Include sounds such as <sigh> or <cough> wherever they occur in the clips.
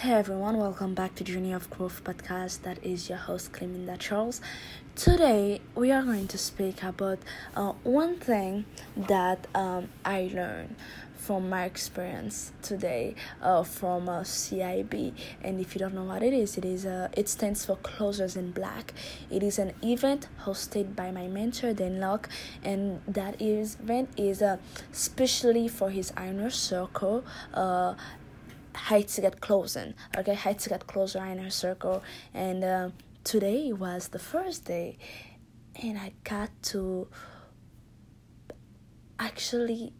Hey everyone, welcome back to Journey of Growth podcast. That is your host Cleminda Charles. Today we are going to speak about uh, one thing that um, I learned from my experience today uh, from uh, CIB. And if you don't know what it is, it is uh, it stands for Closers in Black. It is an event hosted by my mentor Dan Lok, and that event is uh, specially for his inner circle. Uh, High Ticket Closer okay High Ticket Closer in her circle. And uh, today was the first day and i got to actually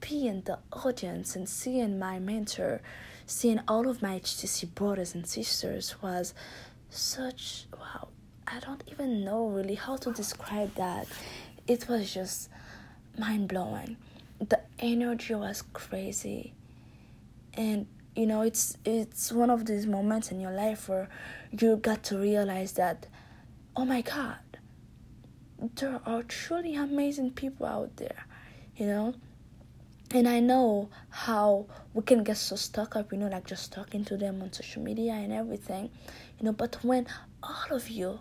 be in the audience and seeing my mentor seeing all of my htc brothers and sisters was such wow i don't even know really how to describe that. It was just mind-blowing. The energy was crazy and you know it's it's one of these moments in your life where you got to realize that oh my god there are truly amazing people out there you know? And i know how we can get so stuck up you know like just talking to them on social media and everything you know but when all of you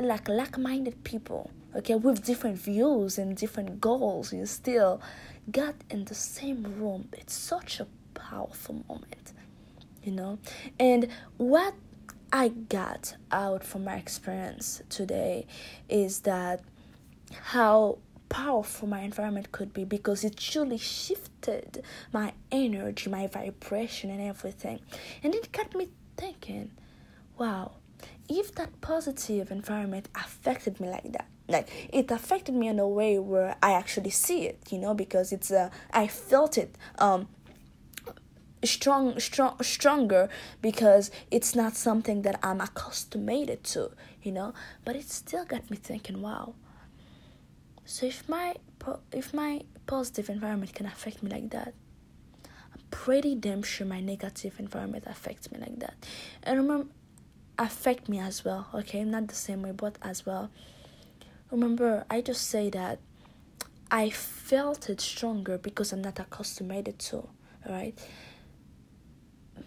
like like-minded people okay with different views and different goals you still got in the same room. It's such a powerful moment you know? And what i got out from my experience today is that how powerful my environment could be because it truly shifted my energy my vibration and everything. And it got me thinking wow if that positive environment affected me like that like it affected me in a way where i actually see it you know because it's uh, i felt it um strong strong stronger because it's not something that i'm accustomed to you know but it still got me thinking wow. So if my if my positive environment can affect me like that i'm pretty damn sure my negative environment affects me like that. And remember affect me as well okay? Not the same way but as well remember i just say that i felt it stronger because i'm not accustomed to right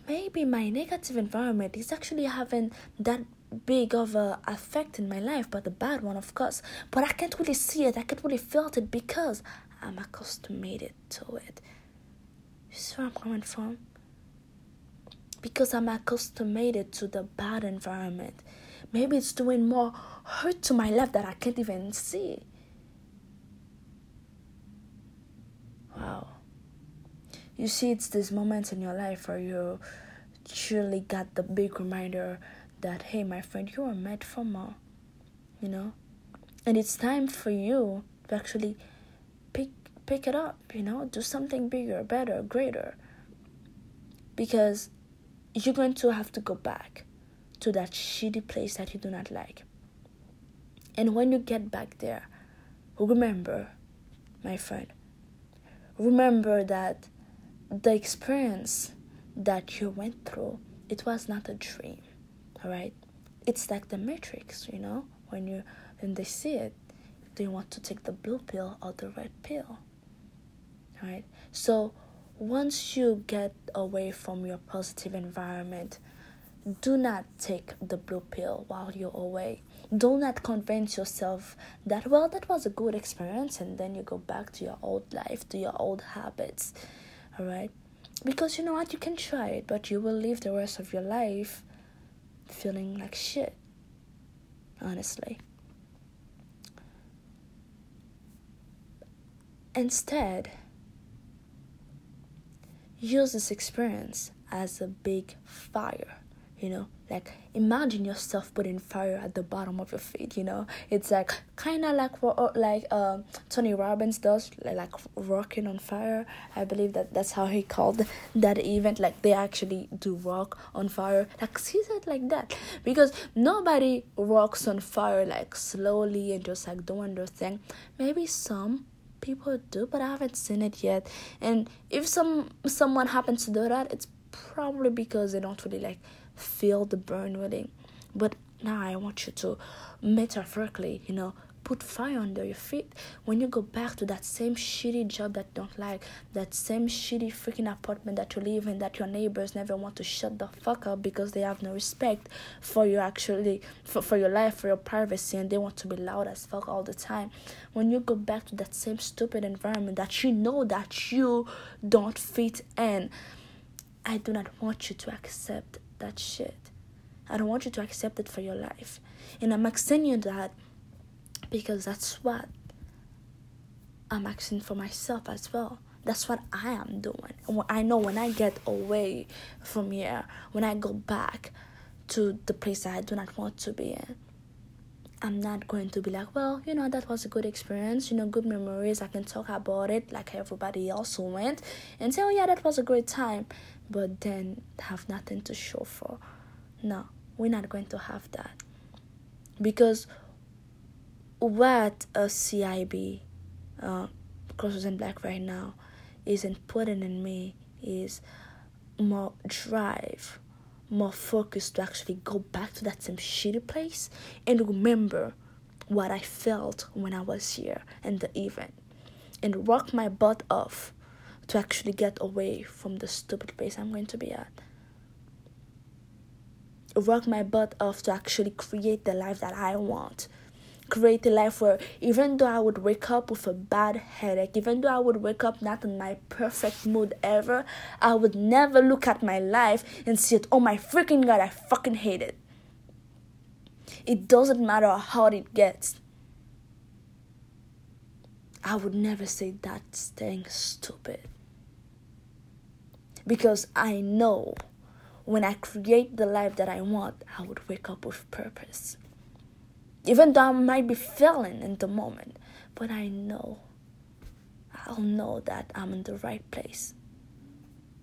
maybe my negative environment is actually having that big of a effect in my life but the bad one of course. But i can't really see it. I can't really feel it because i'm accustomed to it. You see where i'm coming from? Because I'm accustomed to the bad environment. Maybe it's doing more hurt to my life that I can't even see. Wow. You see, it's these moments in your life where you truly got the big reminder that, hey, my friend, you are made for more. You know? And it's time for you to actually pick pick it up, you know, do something bigger, better, greater. Because you're going to have to go back to that shitty place that you do not like. And when you get back there, remember, my friend, remember that the experience that you went through, it was not a dream, all right? It's like the matrix, you know, when you when they see it, they want to take the blue pill or the red pill. All right? So once you get away from your positive environment, do not take the blue pill while you're away. Do not convince yourself that, well, that was a good experience, and then you go back to your old life, to your old habits. All right? Because you know what? You can try it, but you will live the rest of your life feeling like shit. Honestly. Instead, use this experience as a big fire you know like imagine yourself putting fire at the bottom of your feet you know? It's like kind of like what uh, like um tony robbins does like rocking on fire. I believe that that's how he called that event like they actually do rock on fire. Like see it like that? Because nobody rocks on fire like slowly and just like doing their thing. Maybe some people do, but I haven't seen it yet. And if some someone happens to do that, it's probably because they don't really like feel the burn really. But now I want you to metaphorically, you know, put fire under your feet when you go back to that same shitty job that you don't like that same shitty freaking apartment that you live in that your neighbors never want to shut the fuck up because they have no respect for you actually for, for your life for your privacy and they want to be loud as fuck all the time when you go back to that same stupid environment that you know that you don't fit in i do not want you to accept that shit i don't want you to accept it for your life and i'm asking you that because that's what I'm asking for myself as well. That's what I am doing. I know when I get away from here, when I go back to the place I do not want to be in, I'm not going to be like, well, you know, that was a good experience, you know, good memories. I can talk about it like everybody else who went and say, oh, yeah, that was a great time, but then have nothing to show for. No, we're not going to have that. Because what a CIB, uh, Crossroads and Black right now, is important in me is more drive, more focus to actually go back to that same shitty place and remember what I felt when I was here and the event and work my butt off to actually get away from the stupid place I'm going to be at. Work my butt off to actually create the life that I want create a life where even though I would wake up with a bad headache, even though I would wake up not in my perfect mood ever, I would never look at my life and see it, oh my freaking god, I fucking hate it. It doesn't matter how hard it gets. I would never say that's thing stupid. Because I know when I create the life that I want, I would wake up with purpose. Even though I might be failing in the moment, but I know, I'll know that I'm in the right place.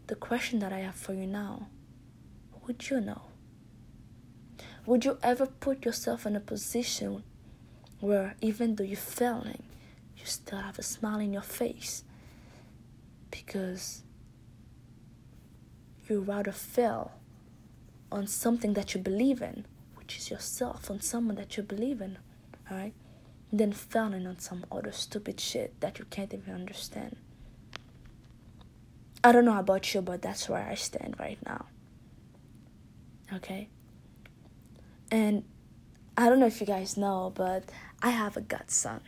The question that I have for you now would you know? Would you ever put yourself in a position where even though you're failing, you still have a smile in your face? Because you rather fail on something that you believe in is yourself on someone that you believe in, alright? Then failing on some other stupid shit that you can't even understand. I don't know about you, but that's where I stand right now. Okay? And I don't know if you guys know, but I have a godson.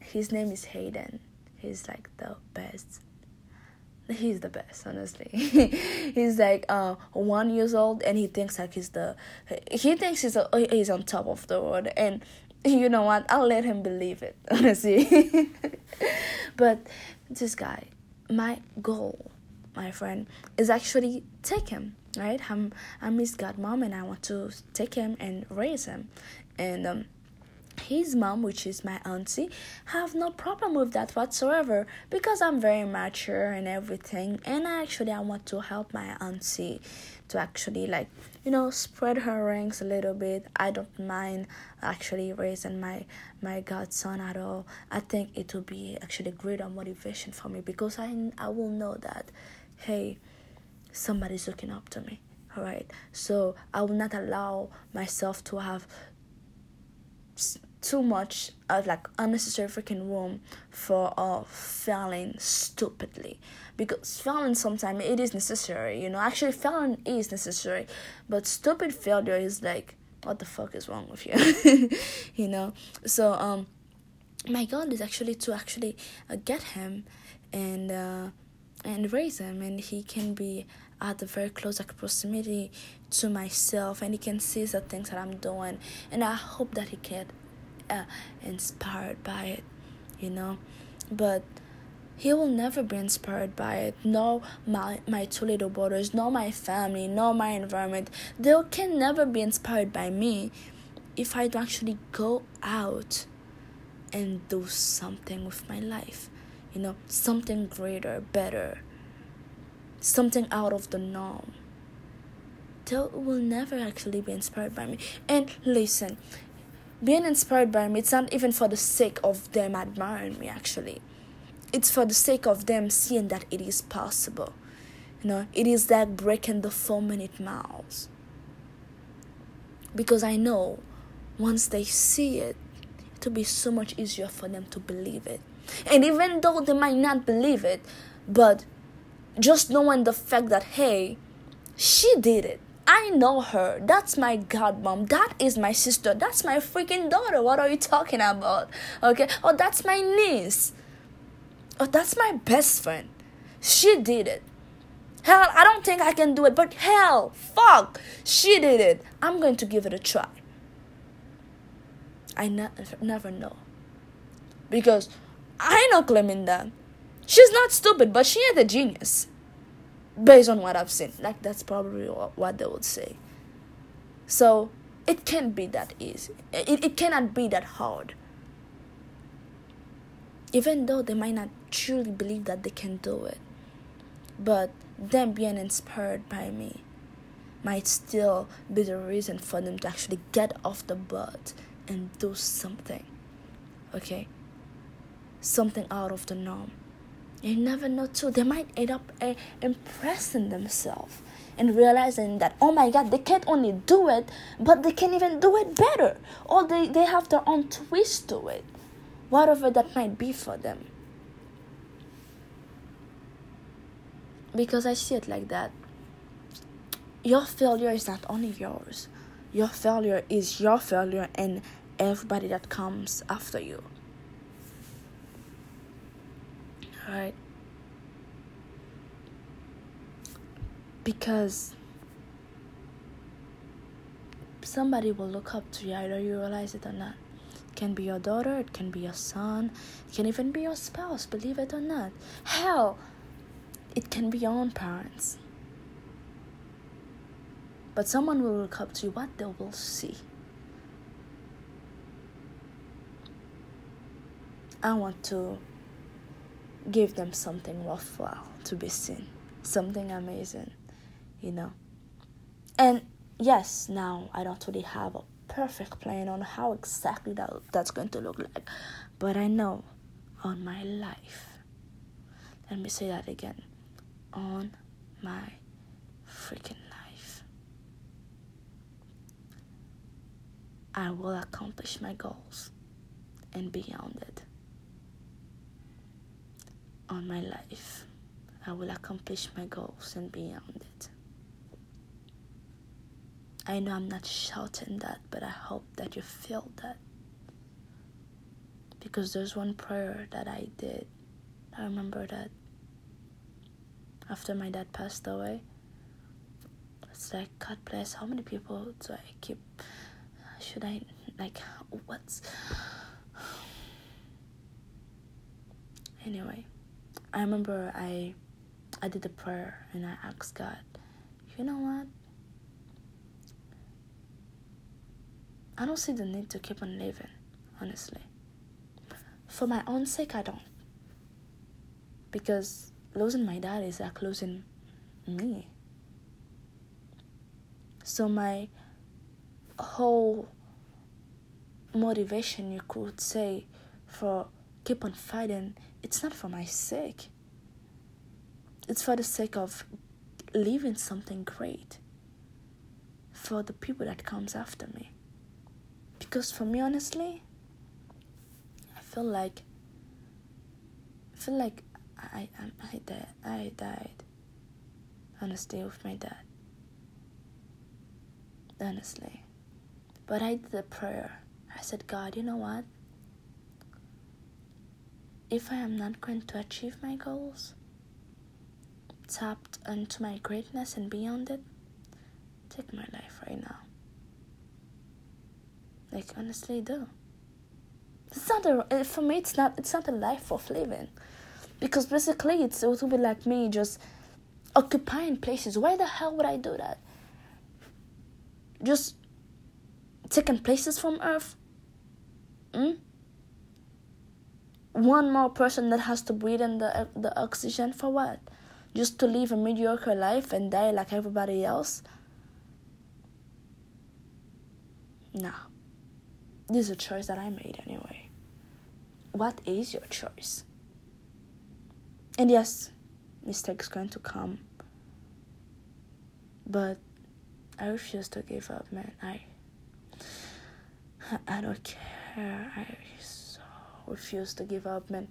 His name is Hayden. He's like the best he's the best honestly. <laughs> He's like uh one years old and he thinks like he's the he thinks he's a, he's on top of the world. And you know what? I'll let him believe it <laughs> honestly. <laughs> But this guy my goal my friend is actually take him right? I'm i'm his godmom and i want to take him and raise him. And um his mom, which is my auntie, have no problem with that whatsoever because I'm very mature and everything. And actually, I want to help my auntie to actually like you know spread her ranks a little bit. I don't mind actually raising my my godson at all. I think it will be actually a greater motivation for me because I I will know that hey somebody's looking up to me all right so i will not allow myself to have too much of like unnecessary freaking room for uh failing stupidly. Because failing sometimes it is necessary you know? Actually failing is necessary but stupid failure is like what the fuck is wrong with you? <laughs> You know? So um my goal is actually to actually uh, get him and uh and raise him and he can be at a very close like, proximity to myself and he can see the things that i'm doing and i hope that he can uh, inspired by it, you know. But he will never be inspired by it. No, my my two little brothers, no, my family, no, my environment. They can never be inspired by me if I don't actually go out and do something with my life. You know, something greater, better, something out of the norm. They will never actually be inspired by me. And listen, being inspired by me, it's not even for the sake of them admiring me, actually. It's for the sake of them seeing that it is possible. You know, it is like breaking the four minute miles. Because I know once they see it, it'll be so much easier for them to believe it. And even though they might not believe it, but just knowing the fact that, hey, she did it. I know her. That's my godmom. That is my sister. That's my freaking daughter. What are you talking about? Okay. Oh, that's my niece. Oh, that's my best friend. She did it. Hell, I don't think I can do it, but hell, fuck, she did it. I'm going to give it a try. I ne- never know. Because I know Cleminda. She's not stupid, but she ain't a genius. Based on what I've seen. Like, that's probably what they would say. So, it can't be that easy. It, it cannot be that hard. Even though they might not truly believe that they can do it. But them being inspired by me might still be the reason for them to actually get off the butt and do something. Okay? Something out of the norm. You never know, too. They might end up uh, impressing themselves and realizing that, oh my God, they can't only do it, but they can even do it better. Or they, they have their own twist to it. Whatever that might be for them. Because I see it like that. Your failure is not only yours, your failure is your failure and everybody that comes after you. Alright? Because somebody will look up to you, either you realize it or not. It can be your daughter, it can be your son, it can even be your spouse, believe it or not. Hell, it can be your own parents. But someone will look up to you, what they will see. I want to give them something worthwhile to be seen, something amazing, you know. And yes, now I don't really have a perfect plan on how exactly that, that's going to look like, but I know on my life. Let me say that again on my freaking life. I will accomplish my goals and beyond it. On my life, I will accomplish my goals and beyond it. I know I'm not shouting that, but I hope that you feel that. Because there's one prayer that I did. I remember that after my dad passed away. It's like, God bless, how many people do I keep? Should I, like, what's. <sighs> Anyway, I remember I, I did a prayer and I asked God, you know what? I don't see the need to keep on living, honestly. For my own sake, I don't. Because losing my dad is like losing me. So my whole motivation you could say for keep on fighting it's not for my sake it's for the sake of leaving something great for the people that comes after me because for me honestly i feel like i feel like I, I, I died. I died on a stay with my dad. Honestly. But I did a prayer. I said, God, you know what? If I am not going to achieve my goals, tapped into my greatness and beyond it, take my life right now. Like honestly, do. It's not a for me. It's not. It's not a life worth living because basically it's it would be like me just occupying places why the hell would i do that just taking places from earth mm? One more person that has to breathe in the uh, the oxygen for what just to live a mediocre life and die like everybody else no this is a choice that i made anyway what is your choice and yes, mistakes going to come. But I refuse to give up, man. I <sighs> I don't care. I refuse to give up, man.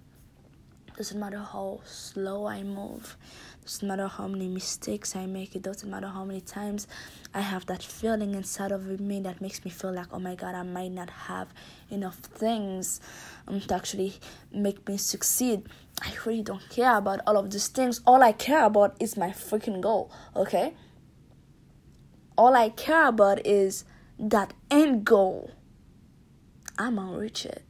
Doesn't matter how slow I move, doesn't matter how many mistakes I make, it doesn't matter how many times I have that feeling inside of me that makes me feel like, oh my god, I might not have enough things um, to actually make me succeed. I really don't care about all of these things. All I care about is my freaking goal, okay? All I care about is that end goal. I'm gonna reach it.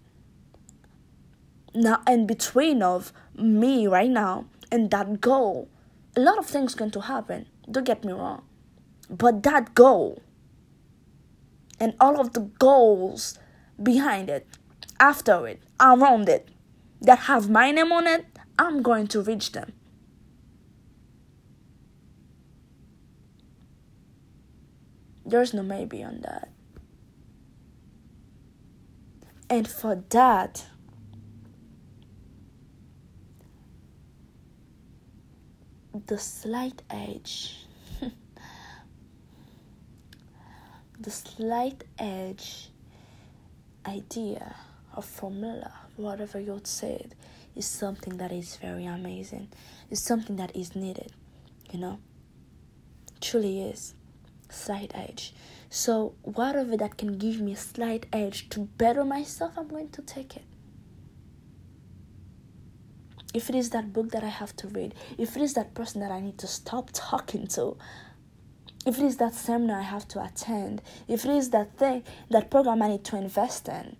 Now, in between of me right now and that goal, a lot of things going to happen. Don't get me wrong. But that goal and all of the goals behind it, after it, around it, that have my name on it, I'm going to reach them. There's no maybe on that. And for that, the slight edge, <laughs> the slight edge idea or formula, whatever you would say it, is something that is very amazing. It's something that is needed, you know? Truly is. Slight edge. So, whatever that can give me a slight edge to better myself, I'm going to take it. If it is that book that I have to read, if it is that person that I need to stop <laughs> talking to, if it is that seminar I have to attend, if it is that thing, that program I need to invest in,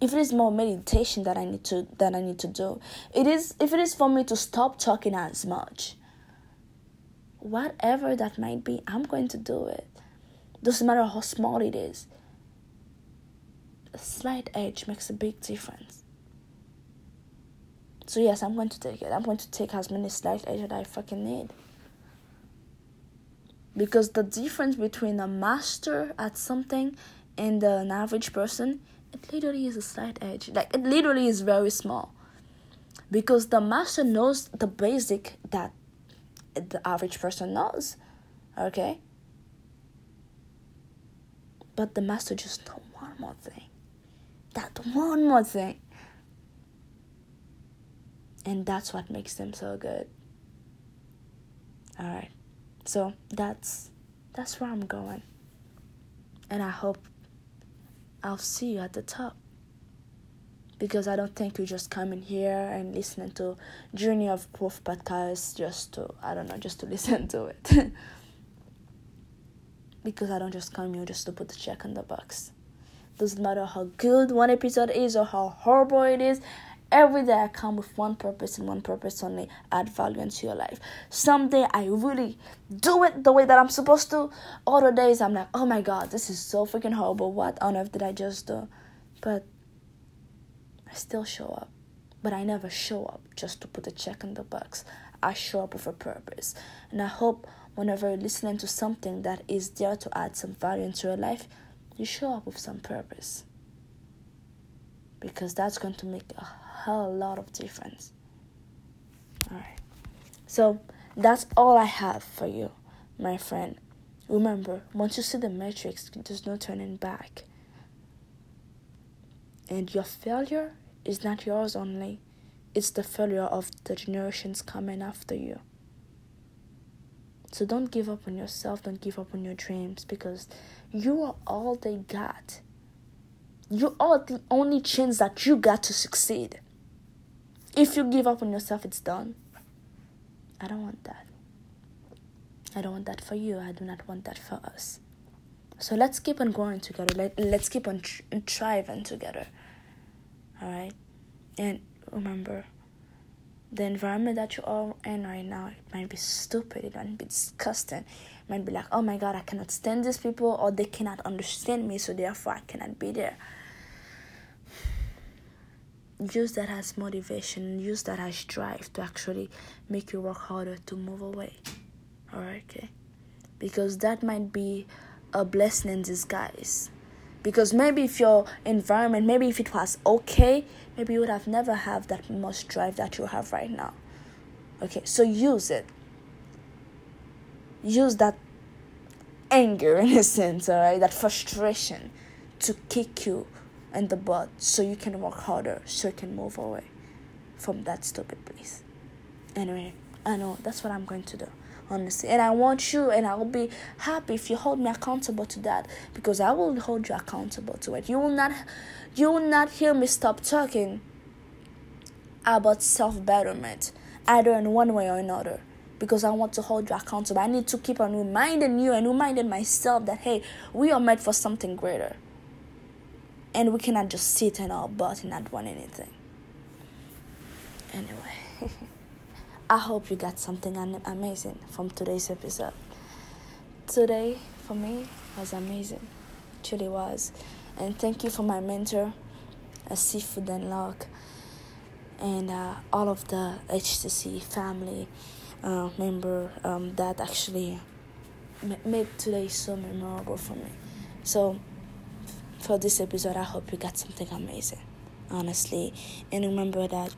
if it is more meditation that I need to that I need to do, it is if it is for me to stop talking as much, whatever that might be, I'm going to do it. Doesn't matter how small it is. A slight edge makes a big difference. So yes, I'm going to take it. I'm going to take as many edges that I fucking need. Because the difference between a master at something and an average person, it literally is a slight edge. Like it literally is very small. Because the master knows the basic that the average person knows. Okay? But the master just knows one more thing. That one more thing. And that's what makes them so good. Alright. So that's that's where I'm going. And I hope I'll see you at the top. Because I don't think you just come in here and listening to Journey of Growth podcast just to I don't know, just to <laughs> listen to it. <laughs> because I don't just come here just to put the check on the box. Doesn't matter how good one episode is or how horrible it is. Every day I come with one purpose and one purpose only add value into your life. Someday I really do it the way that I'm supposed to. Other days I'm like, oh my god, this is so freaking horrible. What on earth did I just do? But I still show up. But I never show up just to put a check in the box. I show up with a purpose. And I hope whenever you're listening to something that is there to add some value into your life, you show up with some purpose. Because that's going to make a hell lot of difference. Alright. So that's all I have for you, my friend. Remember, once you see the matrix, there's no turning back. And your failure is not yours only, it's the failure of the generations coming after you. So don't give up on yourself, don't give up on your dreams because you are all they got. You are the only chance that you got to succeed. If you give up on yourself, it's done. I don't want that. I don't want that for you. I do not want that for us. So let's keep on growing together. Let, let's keep on tr- thriving together. All right? And remember, the environment that you are in right now it might be stupid it might be disgusting it might be like oh my god i cannot stand these people or they cannot understand me so therefore i cannot be there use that as motivation use that as drive to actually make you work harder to move away. All right okay? Because that might be a blessing in disguise. Because maybe if your environment maybe if it was okay maybe you would have never have that much drive that you have right now. Okay so use it. Use that anger <laughs> in a sense all right that frustration to kick you in the butt so you can work harder, so you can move away from that stupid place. Anyway, I know that's what I'm going to do, honestly. And I want you, and I will be happy if you hold me accountable to that because I will hold you accountable to it. You will not, you will not hear me stop talking about self betterment, either in one way or another because I want to hold you accountable. I need to keep on reminding you and reminding myself that hey, we are made for something greater. And we cannot just sit in our butt and not want anything. Anyway, <laughs> I hope you got something amazing from today's episode. Today, for me, was amazing. Truly was. And thank you for my mentor, a Sifu Dan Lok, and uh, all of the HTC family uh, member um, that actually made today so memorable for me. So, for this episode, I hope you got something amazing, honestly. And remember that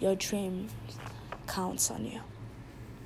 your dream counts on you.